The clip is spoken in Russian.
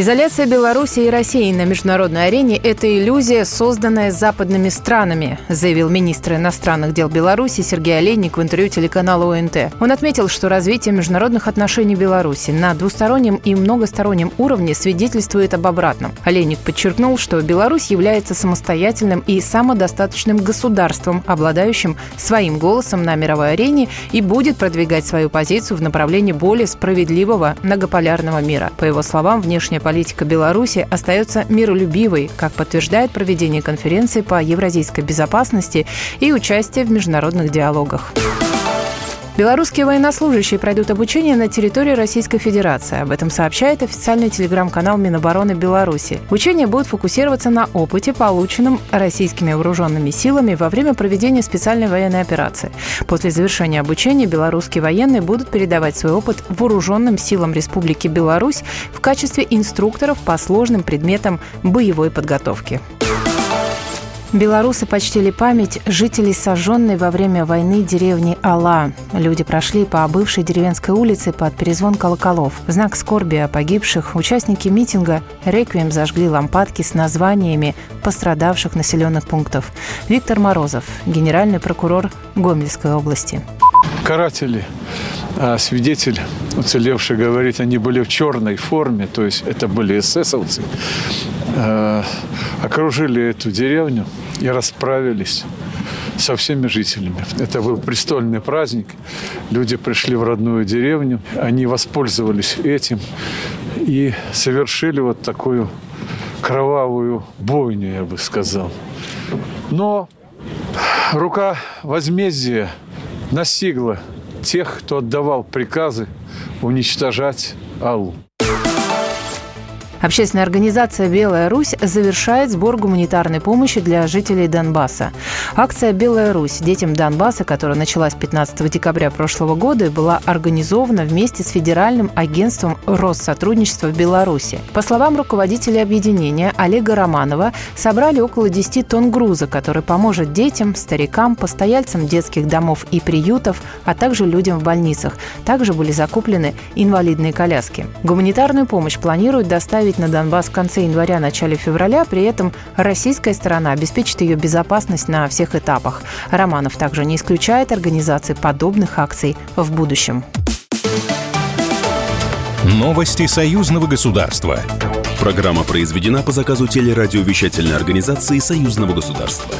Изоляция Беларуси и России на международной арене – это иллюзия, созданная западными странами, заявил министр иностранных дел Беларуси Сергей Олейник в интервью телеканалу ОНТ. Он отметил, что развитие международных отношений Беларуси на двустороннем и многостороннем уровне свидетельствует об обратном. Олейник подчеркнул, что Беларусь является самостоятельным и самодостаточным государством, обладающим своим голосом на мировой арене и будет продвигать свою позицию в направлении более справедливого многополярного мира. По его словам, внешняя политика Беларуси остается миролюбивой, как подтверждает проведение конференции по евразийской безопасности и участие в международных диалогах. Белорусские военнослужащие пройдут обучение на территории Российской Федерации. Об этом сообщает официальный телеграм-канал Минобороны Беларуси. Учения будут фокусироваться на опыте, полученном российскими вооруженными силами во время проведения специальной военной операции. После завершения обучения белорусские военные будут передавать свой опыт вооруженным силам Республики Беларусь в качестве инструкторов по сложным предметам боевой подготовки. Белорусы почтили память жителей сожженной во время войны деревни Алла. Люди прошли по бывшей деревенской улице под перезвон колоколов. В знак скорби о погибших участники митинга «Реквием» зажгли лампадки с названиями пострадавших населенных пунктов. Виктор Морозов, генеральный прокурор Гомельской области. Каратели, а свидетель уцелевший говорит, они были в черной форме, то есть это были эсэсовцы, э, окружили эту деревню и расправились со всеми жителями. Это был престольный праздник. Люди пришли в родную деревню, они воспользовались этим и совершили вот такую кровавую бойню, я бы сказал. Но рука возмездия настигла тех, кто отдавал приказы уничтожать Аллу. Общественная организация «Белая Русь» завершает сбор гуманитарной помощи для жителей Донбасса. Акция «Белая Русь» детям Донбасса, которая началась 15 декабря прошлого года, была организована вместе с Федеральным агентством Россотрудничества в Беларуси. По словам руководителя объединения Олега Романова, собрали около 10 тонн груза, который поможет детям, старикам, постояльцам детских домов и приютов, а также людям в больницах. Также были закуплены инвалидные коляски. Гуманитарную помощь планируют доставить отправить на Донбасс в конце января-начале февраля. При этом российская сторона обеспечит ее безопасность на всех этапах. Романов также не исключает организации подобных акций в будущем. Новости союзного государства. Программа произведена по заказу телерадиовещательной организации союзного государства.